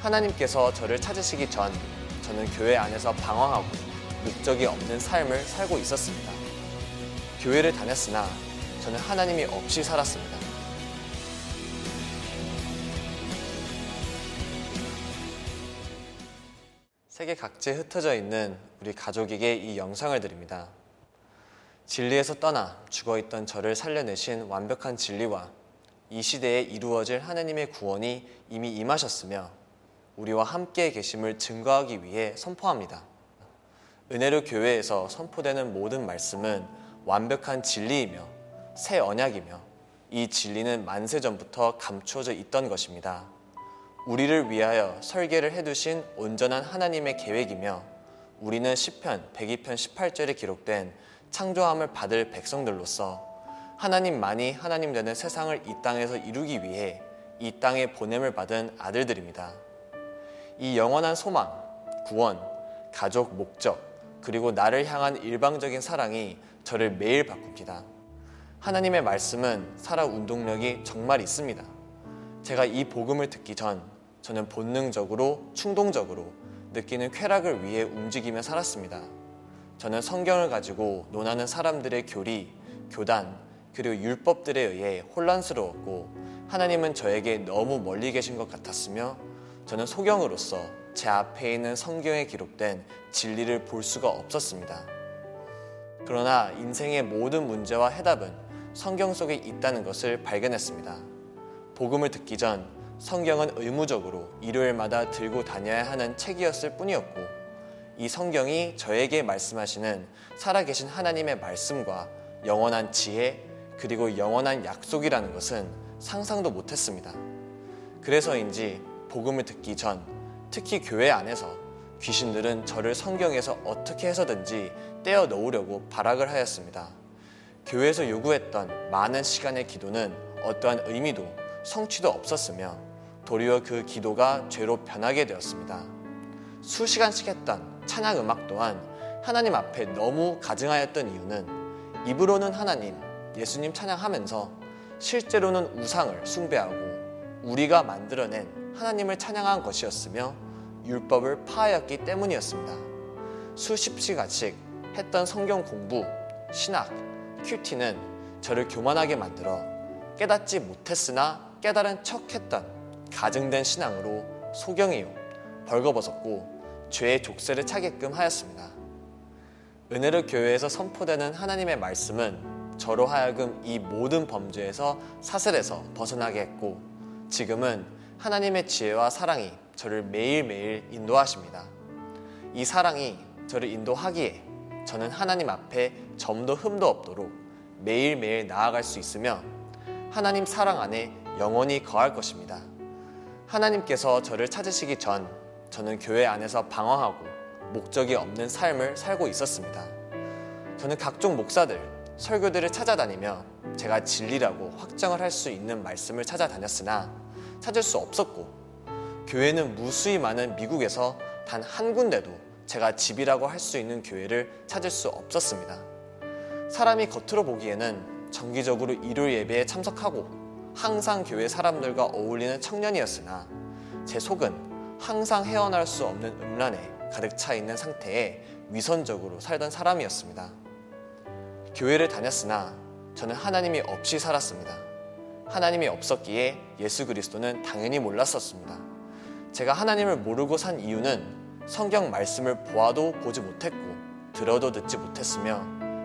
하나님께서 저를 찾으시기 전 저는 교회 안에서 방황하고 목적이 없는 삶을 살고 있었습니다. 교회를 다녔으나 저는 하나님이 없이 살았습니다. 세계 각지에 흩어져 있는 우리 가족에게 이 영상을 드립니다. 진리에서 떠나 죽어 있던 저를 살려내신 완벽한 진리와 이 시대에 이루어질 하나님의 구원이 이미 임하셨으며 우리와 함께 계심을 증거하기 위해 선포합니다. 은혜로 교회에서 선포되는 모든 말씀은 완벽한 진리이며 새 언약이며 이 진리는 만세 전부터 감추어져 있던 것입니다. 우리를 위하여 설계를 해두신 온전한 하나님의 계획이며 우리는 시편 102편 18절에 기록된 창조함을 받을 백성들로서 하나님만이 하나님 되는 세상을 이 땅에서 이루기 위해 이 땅에 보냄을 받은 아들들입니다. 이 영원한 소망, 구원, 가족 목적, 그리고 나를 향한 일방적인 사랑이 저를 매일 바꿉니다. 하나님의 말씀은 살아 운동력이 정말 있습니다. 제가 이 복음을 듣기 전 저는 본능적으로 충동적으로 느끼는 쾌락을 위해 움직이며 살았습니다. 저는 성경을 가지고 논하는 사람들의 교리, 교단, 그리고 율법들에 의해 혼란스러웠고 하나님은 저에게 너무 멀리 계신 것 같았으며 저는 소경으로서 제 앞에 있는 성경에 기록된 진리를 볼 수가 없었습니다. 그러나 인생의 모든 문제와 해답은 성경 속에 있다는 것을 발견했습니다. 복음을 듣기 전 성경은 의무적으로 일요일마다 들고 다녀야 하는 책이었을 뿐이었고 이 성경이 저에게 말씀하시는 살아계신 하나님의 말씀과 영원한 지혜 그리고 영원한 약속이라는 것은 상상도 못했습니다. 그래서인지 복음을 듣기 전 특히 교회 안에서 귀신들은 저를 성경에서 어떻게 해서든지 떼어 넣으려고 발악을 하였습니다. 교회에서 요구했던 많은 시간의 기도는 어떠한 의미도 성취도 없었으며 도리어 그 기도가 죄로 변하게 되었습니다. 수시간씩 했던 찬양 음악 또한 하나님 앞에 너무 가증하였던 이유는 입으로는 하나님, 예수님 찬양하면서 실제로는 우상을 숭배하고 우리가 만들어낸 하나님을 찬양한 것이었으며 율법을 파하였기 때문이었습니다. 수십 시간씩 했던 성경 공부, 신학, 큐티는 저를 교만하게 만들어 깨닫지 못했으나 깨달은 척 했던 가증된 신앙으로 소경이요, 벌거벗었고 죄의 족쇄를 차게끔 하였습니다. 은혜를 교회에서 선포되는 하나님의 말씀은 저로 하여금 이 모든 범죄에서 사슬에서 벗어나게 했고 지금은 하나님의 지혜와 사랑이 저를 매일매일 인도하십니다. 이 사랑이 저를 인도하기에 저는 하나님 앞에 점도 흠도 없도록 매일매일 나아갈 수 있으며 하나님 사랑 안에 영원히 거할 것입니다. 하나님께서 저를 찾으시기 전 저는 교회 안에서 방황하고 목적이 없는 삶을 살고 있었습니다. 저는 각종 목사들, 설교들을 찾아다니며 제가 진리라고 확정을 할 수 있는 말씀을 찾아다녔으나 찾을 수 없었고 교회는 무수히 많은 미국에서 단 한 군데도 제가 집이라고 할 수 있는 교회를 찾을 수 없었습니다. 사람이 겉으로 보기에는 정기적으로 일요일 예배에 참석하고 항상 교회 사람들과 어울리는 청년이었으나 제 속은 항상 헤어날 수 없는 음란에 가득 차 있는 상태에 위선적으로 살던 사람이었습니다. 교회를 다녔으나 저는 하나님이 없이 살았습니다. 하나님이 없었기에 예수 그리스도는 당연히 몰랐었습니다. 제가 하나님을 모르고 산 이유는 성경 말씀을 보아도 보지 못했고 들어도 듣지 못했으며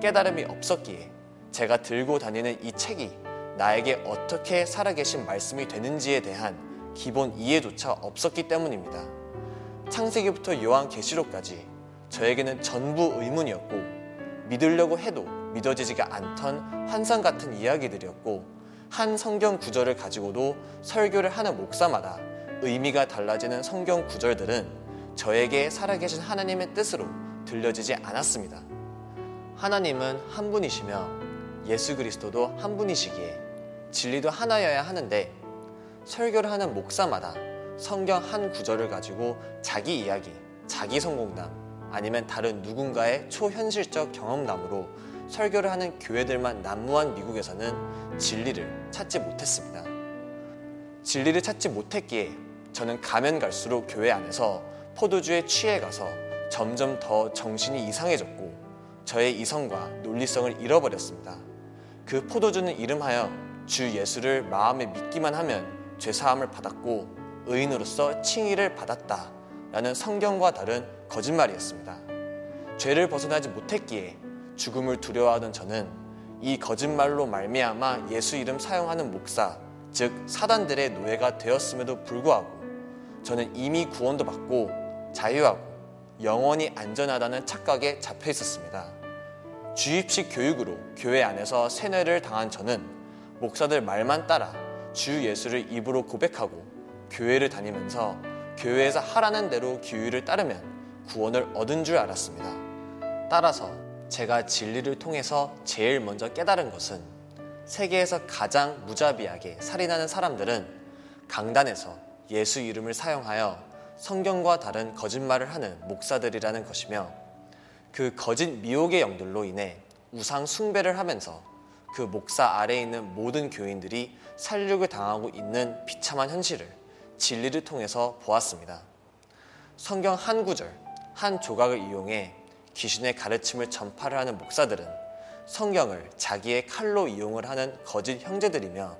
깨달음이 없었기에 제가 들고 다니는 이 책이 나에게 어떻게 살아계신 말씀이 되는지에 대한 기본 이해조차 없었기 때문입니다. 창세기부터 요한 계시록까지 저에게는 전부 의문이었고 믿으려고 해도 믿어지지가 않던 환상 같은 이야기들이었고 한 성경 구절을 가지고도 설교를 하는 목사마다 의미가 달라지는 성경 구절들은 저에게 살아계신 하나님의 뜻으로 들려지지 않았습니다. 하나님은 한 분이시며 예수 그리스도도 한 분이시기에 진리도 하나여야 하는데 설교를 하는 목사마다 성경 한 구절을 가지고 자기 이야기, 자기 성공담 아니면 다른 누군가의 초현실적 경험담으로 설교를 하는 교회들만 난무한 미국에서는 진리를 찾지 못했습니다. 진리를 찾지 못했기에 저는 가면 갈수록 교회 안에서 포도주에 취해 가서 점점 더 정신이 이상해졌고 저의 이성과 논리성을 잃어버렸습니다. 그 포도주는 이름하여 주 예수를 마음에 믿기만 하면 죄사함을 받았고 의인으로서 칭의를 받았다 라는 성경과 다른 거짓말이었습니다. 죄를 벗어나지 못했기에 죽음을 두려워하던 저는 이 거짓말로 말미암아 예수 이름 사용하는 목사, 즉 사단들의 노예가 되었음에도 불구하고 저는 이미 구원도 받고 자유하고 영원히 안전하다는 착각에 잡혀 있었습니다. 주입식 교육으로 교회 안에서 세뇌를 당한 저는 목사들 말만 따라 주 예수를 입으로 고백하고 교회를 다니면서 교회에서 하라는 대로 규율을 따르면 구원을 얻은 줄 알았습니다. 따라서 제가 진리를 통해서 제일 먼저 깨달은 것은 세계에서 가장 무자비하게 살인하는 사람들은 강단에서 예수 이름을 사용하여 성경과 다른 거짓말을 하는 목사들이라는 것이며 그 거짓 미혹의 영들로 인해 우상 숭배를 하면서 그 목사 아래에 있는 모든 교인들이 살육을 당하고 있는 비참한 현실을 진리를 통해서 보았습니다. 성경 한 구절, 한 조각을 이용해 귀신의 가르침을 전파를 하는 목사들은 성경을 자기의 칼로 이용을 하는 거짓 형제들이며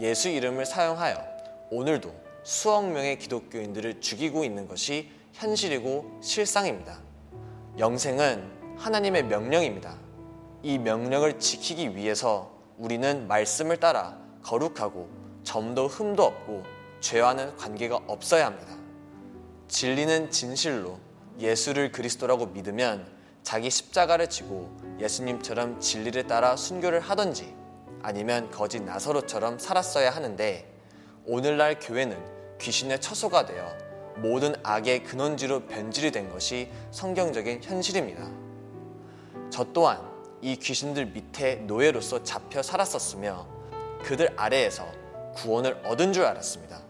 예수 이름을 사용하여 오늘도 수억 명의 기독교인들을 죽이고 있는 것이 현실이고 실상입니다. 영생은 하나님의 명령입니다. 이 명령을 지키기 위해서 우리는 말씀을 따라 거룩하고 점도 흠도 없고 죄와는 관계가 없어야 합니다. 진리는 진실로 예수를 그리스도라고 믿으면 자기 십자가를 지고 예수님처럼 진리를 따라 순교를 하던지 아니면 거짓 나사로처럼 살았어야 하는데 오늘날 교회는 귀신의 처소가 되어 모든 악의 근원지로 변질이 된 것이 성경적인 현실입니다. 저 또한 이 귀신들 밑에 노예로서 잡혀 살았었으며 그들 아래에서 구원을 얻은 줄 알았습니다.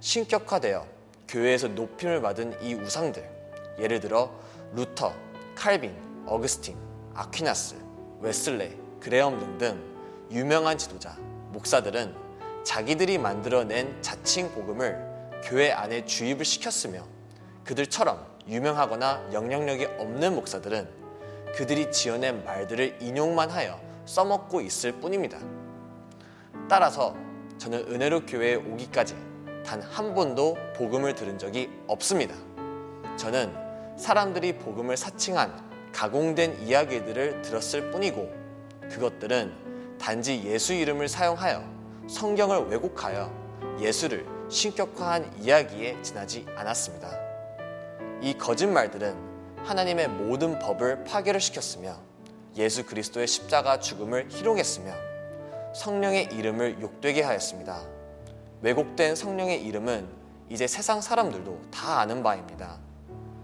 신격화되어 교회에서 높임을 받은 이 우상들, 예를 들어 루터, 칼빈, 어그스틴, 아퀴나스, 웨슬레, 그레엄 등등 유명한 지도자, 목사들은 자기들이 만들어낸 자칭 복음을 교회 안에 주입을 시켰으며 그들처럼 유명하거나 영향력이 없는 목사들은 그들이 지어낸 말들을 인용만 하여 써먹고 있을 뿐입니다. 따라서 저는 은혜로 교회에 오기까지 단 한 번도 복음을 들은 적이 없습니다. 저는 사람들이 복음을 사칭한 가공된 이야기들을 들었을 뿐이고 그것들은 단지 예수 이름을 사용하여 성경을 왜곡하여 예수를 신격화한 이야기에 지나지 않았습니다. 이 거짓말들은 하나님의 모든 법을 파괴를 시켰으며 예수 그리스도의 십자가 죽음을 희롱했으며 성령의 이름을 욕되게 하였습니다. 왜곡된 성령의 이름은 이제 세상 사람들도 다 아는 바입니다.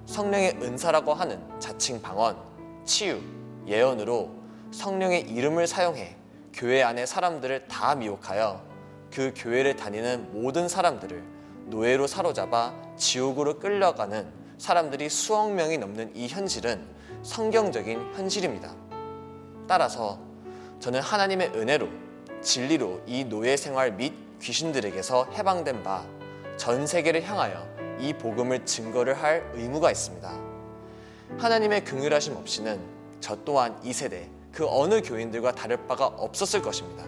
성령의 은사라고 하는 자칭 방언, 치유, 예언으로 성령의 이름을 사용해 교회 안의 사람들을 다 미혹하여 그 교회를 다니는 모든 사람들을 노예로 사로잡아 지옥으로 끌려가는 사람들이 수억 명이 넘는 이 현실은 성경적인 현실입니다. 따라서 저는 하나님의 은혜로 진리로 이 노예 생활 및 귀신들에게서 해방된 바 전 세계를 향하여 이 복음을 증거를 할 의무가 있습니다. 하나님의 긍휼하심 없이는 저 또한 이 세대 그 어느 교인들과 다를 바가 없었을 것입니다.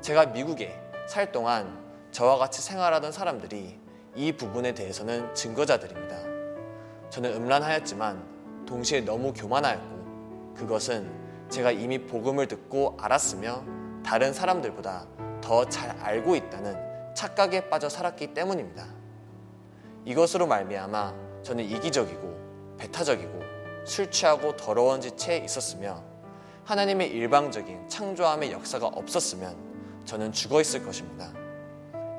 제가 미국에 살 동안 저와 같이 생활하던 사람들이 이 부분에 대해서는 증거자들입니다. 저는 음란하였지만 동시에 너무 교만하였고 그것은 제가 이미 복음을 듣고 알았으며 다른 사람들보다 더 잘 알고 있다는 착각에 빠져 살았기 때문입니다. 이것으로 말미암아 저는 이기적이고 배타적이고 술 취하고 더러운 짓에 있었으며 하나님의 일방적인 창조함의 역사가 없었으면 저는 죽어 있을 것입니다.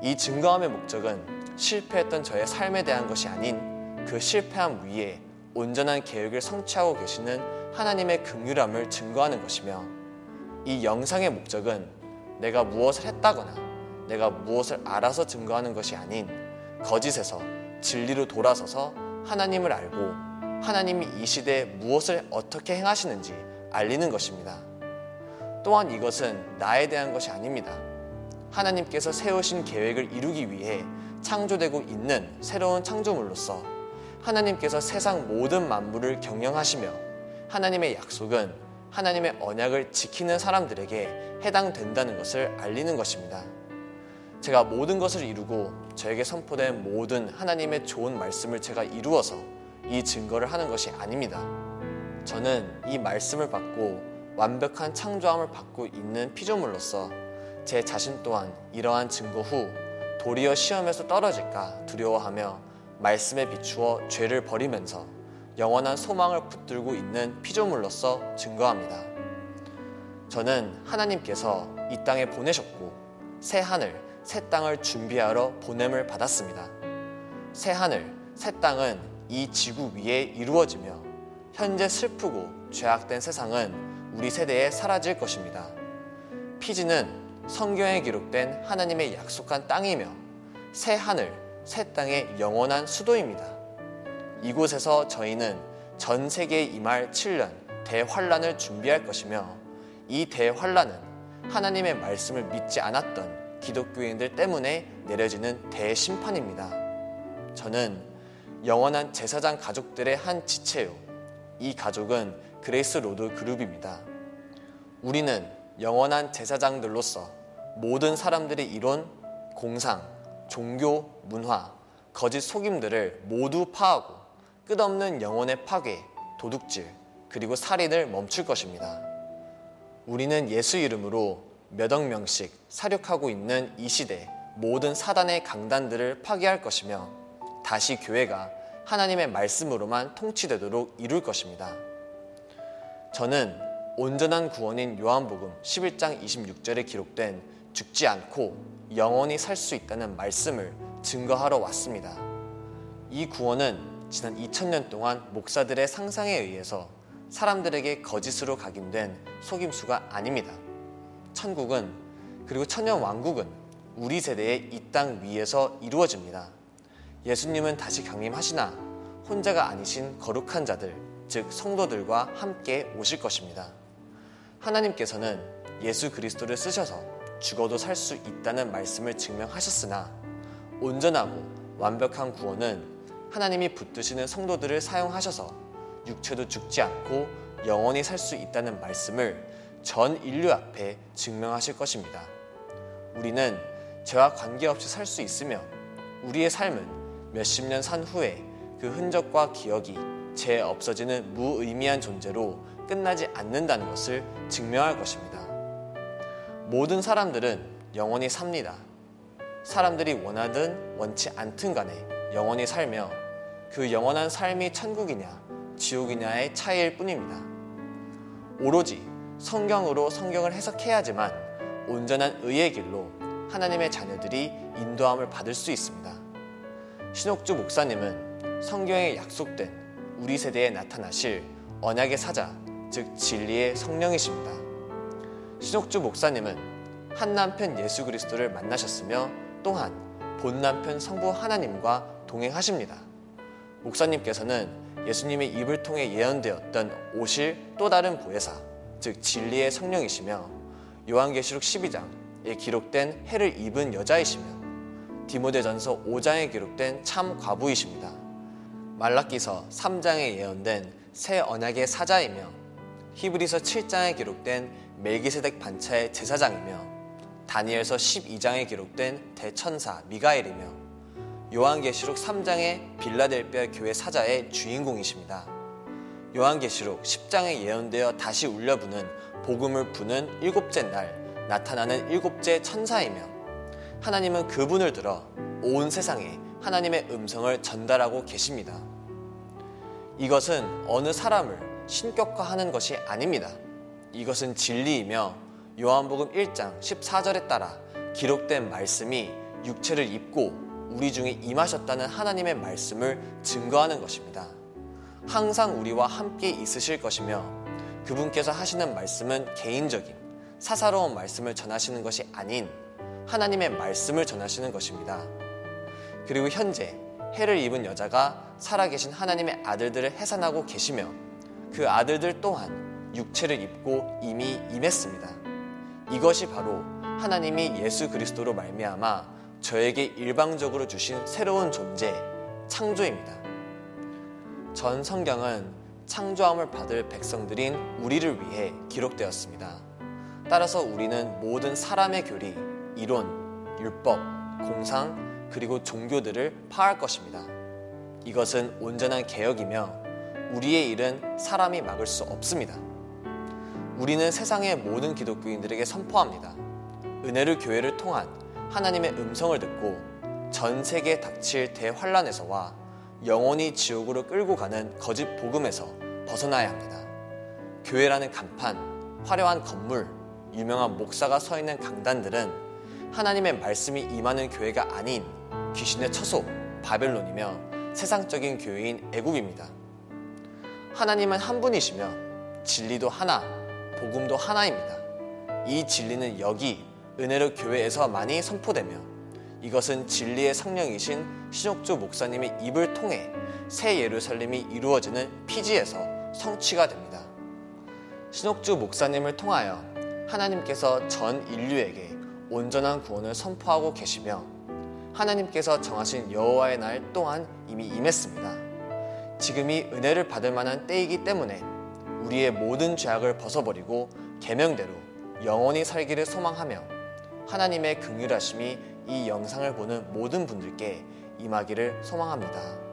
이 증거함의 목적은 실패했던 저의 삶에 대한 것이 아닌 그 실패함 위에 온전한 계획을 성취하고 계시는 하나님의 긍휼함을 증거하는 것이며 이 영상의 목적은 내가 무엇을 했다거나 내가 무엇을 알아서 증거하는 것이 아닌 거짓에서 진리로 돌아서서 하나님을 알고 하나님이 이 시대에 무엇을 어떻게 행하시는지 알리는 것입니다. 또한 이것은 나에 대한 것이 아닙니다. 하나님께서 세우신 계획을 이루기 위해 창조되고 있는 새로운 창조물로서 하나님께서 세상 모든 만물을 경영하시며 하나님의 약속은 하나님의 언약을 지키는 사람들에게 해당된다는 것을 알리는 것입니다. 제가 모든 것을 이루고 저에게 선포된 모든 하나님의 좋은 말씀을 제가 이루어서 이 증거를 하는 것이 아닙니다. 저는 이 말씀을 받고 완벽한 창조함을 받고 있는 피조물로서 제 자신 또한 이러한 증거 후 도리어 시험에서 떨어질까 두려워하며 말씀에 비추어 죄를 버리면서 영원한 소망을 붙들고 있는 피조물로서 증거합니다. 저는 하나님께서 이 땅에 보내셨고 새 하늘, 새 땅을 준비하러 보냄을 받았습니다. 새 하늘, 새 땅은 이 지구 위에 이루어지며 현재 슬프고 죄악된 세상은 우리 세대에 사라질 것입니다. 피지는 성경에 기록된 하나님의 약속한 땅이며 새 하늘, 새 땅의 영원한 수도입니다. 이곳에서 저희는 전 세계에 임할 7년 대환란을 준비할 것이며 이 대환란은 하나님의 말씀을 믿지 않았던 기독교인들 때문에 내려지는 대심판입니다. 저는 영원한 제사장 가족들의 한 지체요. 이 가족은 그레이스 로드 그룹입니다. 우리는 영원한 제사장들로서 모든 사람들이 이룬 공상, 종교, 문화, 거짓 속임들을 모두 파하고 끝없는 영혼의 파괴, 도둑질, 그리고 살인을 멈출 것입니다. 우리는 예수 이름으로 몇억 명씩 사륙하고 있는 이 시대 모든 사단의 강단들을 파괴할 것이며 다시 교회가 하나님의 말씀으로만 통치되도록 이룰 것입니다. 저는 온전한 구원인 요한복음 11장 26절에 기록된 죽지 않고 영원히 살 수 있다는 말씀을 증거하러 왔습니다. 이 구원은 지난 2000년 동안 목사들의 상상에 의해서 사람들에게 거짓으로 각인된 속임수가 아닙니다. 천국은 그리고 천년 왕국은 우리 세대의 이 땅 위에서 이루어집니다. 예수님은 다시 강림하시나 혼자가 아니신 거룩한 자들, 즉 성도들과 함께 오실 것입니다. 하나님께서는 예수 그리스도를 쓰셔서 죽어도 살 수 있다는 말씀을 증명하셨으나 온전하고 완벽한 구원은 하나님이 붙드시는 성도들을 사용하셔서 육체도 죽지 않고 영원히 살 수 있다는 말씀을 전 인류 앞에 증명하실 것입니다. 우리는 죄와 관계없이 살 수 있으며 우리의 삶은 몇십 년 산 후에 그 흔적과 기억이 죄 없어지는 무의미한 존재로 끝나지 않는다는 것을 증명할 것입니다. 모든 사람들은 영원히 삽니다. 사람들이 원하든 원치 않든 간에 영원히 살며 그 영원한 삶이 천국이냐 지옥이냐의 차이일 뿐입니다. 오로지 성경으로 성경을 해석해야지만 온전한 의의 길로 하나님의 자녀들이 인도함을 받을 수 있습니다. 신옥주 목사님은 성경에 약속된 우리 세대에 나타나실 언약의 사자, 즉 진리의 성령이십니다. 신옥주 목사님은 한 남편 예수 그리스도를 만나셨으며 또한 본 남편 성부 하나님과 동행하십니다. 목사님께서는 예수님의 입을 통해 예언되었던 오실 또 다른 보혜사, 즉 진리의 성령이시며 요한계시록 12장에 기록된 해를 입은 여자이시며 디모데전서 5장에 기록된 참 과부이십니다. 말라기서 3장에 예언된 새 언약의 사자이며 히브리서 7장에 기록된 멜기세덱 반차의 제사장이며 다니엘서 12장에 기록된 대천사 미가엘이며 요한계시록 3장의 빌라델비아 교회 사자의 주인공이십니다. 요한계시록 10장에 예언되어 다시 울려부는 복음을 부는 일곱째 날 나타나는 일곱째 천사이며 하나님은 그분을 들어 온 세상에 하나님의 음성을 전달하고 계십니다. 이것은 어느 사람을 신격화하는 것이 아닙니다. 이것은 진리이며 요한복음 1장 14절에 따라 기록된 말씀이 육체를 입고 우리 중에 임하셨다는 하나님의 말씀을 증거하는 것입니다. 항상 우리와 함께 있으실 것이며 그분께서 하시는 말씀은 개인적인 사사로운 말씀을 전하시는 것이 아닌 하나님의 말씀을 전하시는 것입니다. 그리고 현재 해를 입은 여자가 살아계신 하나님의 아들들을 해산하고 계시며 그 아들들 또한 육체를 입고 이미 임했습니다. 이것이 바로 하나님이 예수 그리스도로 말미암아 저에게 일방적으로 주신 새로운 존재, 창조입니다. 전 성경은 창조함을 받을 백성들인 우리를 위해 기록되었습니다. 따라서 우리는 모든 사람의 교리, 이론, 율법, 공상, 그리고 종교들을 파할 것입니다. 이것은 온전한 개혁이며 우리의 일은 사람이 막을 수 없습니다. 우리는 세상의 모든 기독교인들에게 선포합니다. 은혜를 교회를 통한 하나님의 음성을 듣고 전 세계에 닥칠 대환란에서와 영원히 지옥으로 끌고 가는 거짓 복음에서 벗어나야 합니다. 교회라는 간판, 화려한 건물, 유명한 목사가 서 있는 강단들은 하나님의 말씀이 임하는 교회가 아닌 귀신의 처소, 바벨론이며 세상적인 교회인 애국입니다. 하나님은 한 분이시며 진리도 하나, 복음도 하나입니다. 이 진리는 여기 은혜로 교회에서 많이 선포되며 이것은 진리의 성령이신 신옥주 목사님의 입을 통해 새 예루살렘이 이루어지는 피지에서 성취가 됩니다. 신옥주 목사님을 통하여 하나님께서 전 인류에게 온전한 구원을 선포하고 계시며 하나님께서 정하신 여호와의 날 또한 이미 임했습니다. 지금이 은혜를 받을 만한 때이기 때문에 우리의 모든 죄악을 벗어버리고 계명대로 영원히 살기를 소망하며 하나님의 긍휼하심이 이 영상을 보는 모든 분들께 임하기를 소망합니다.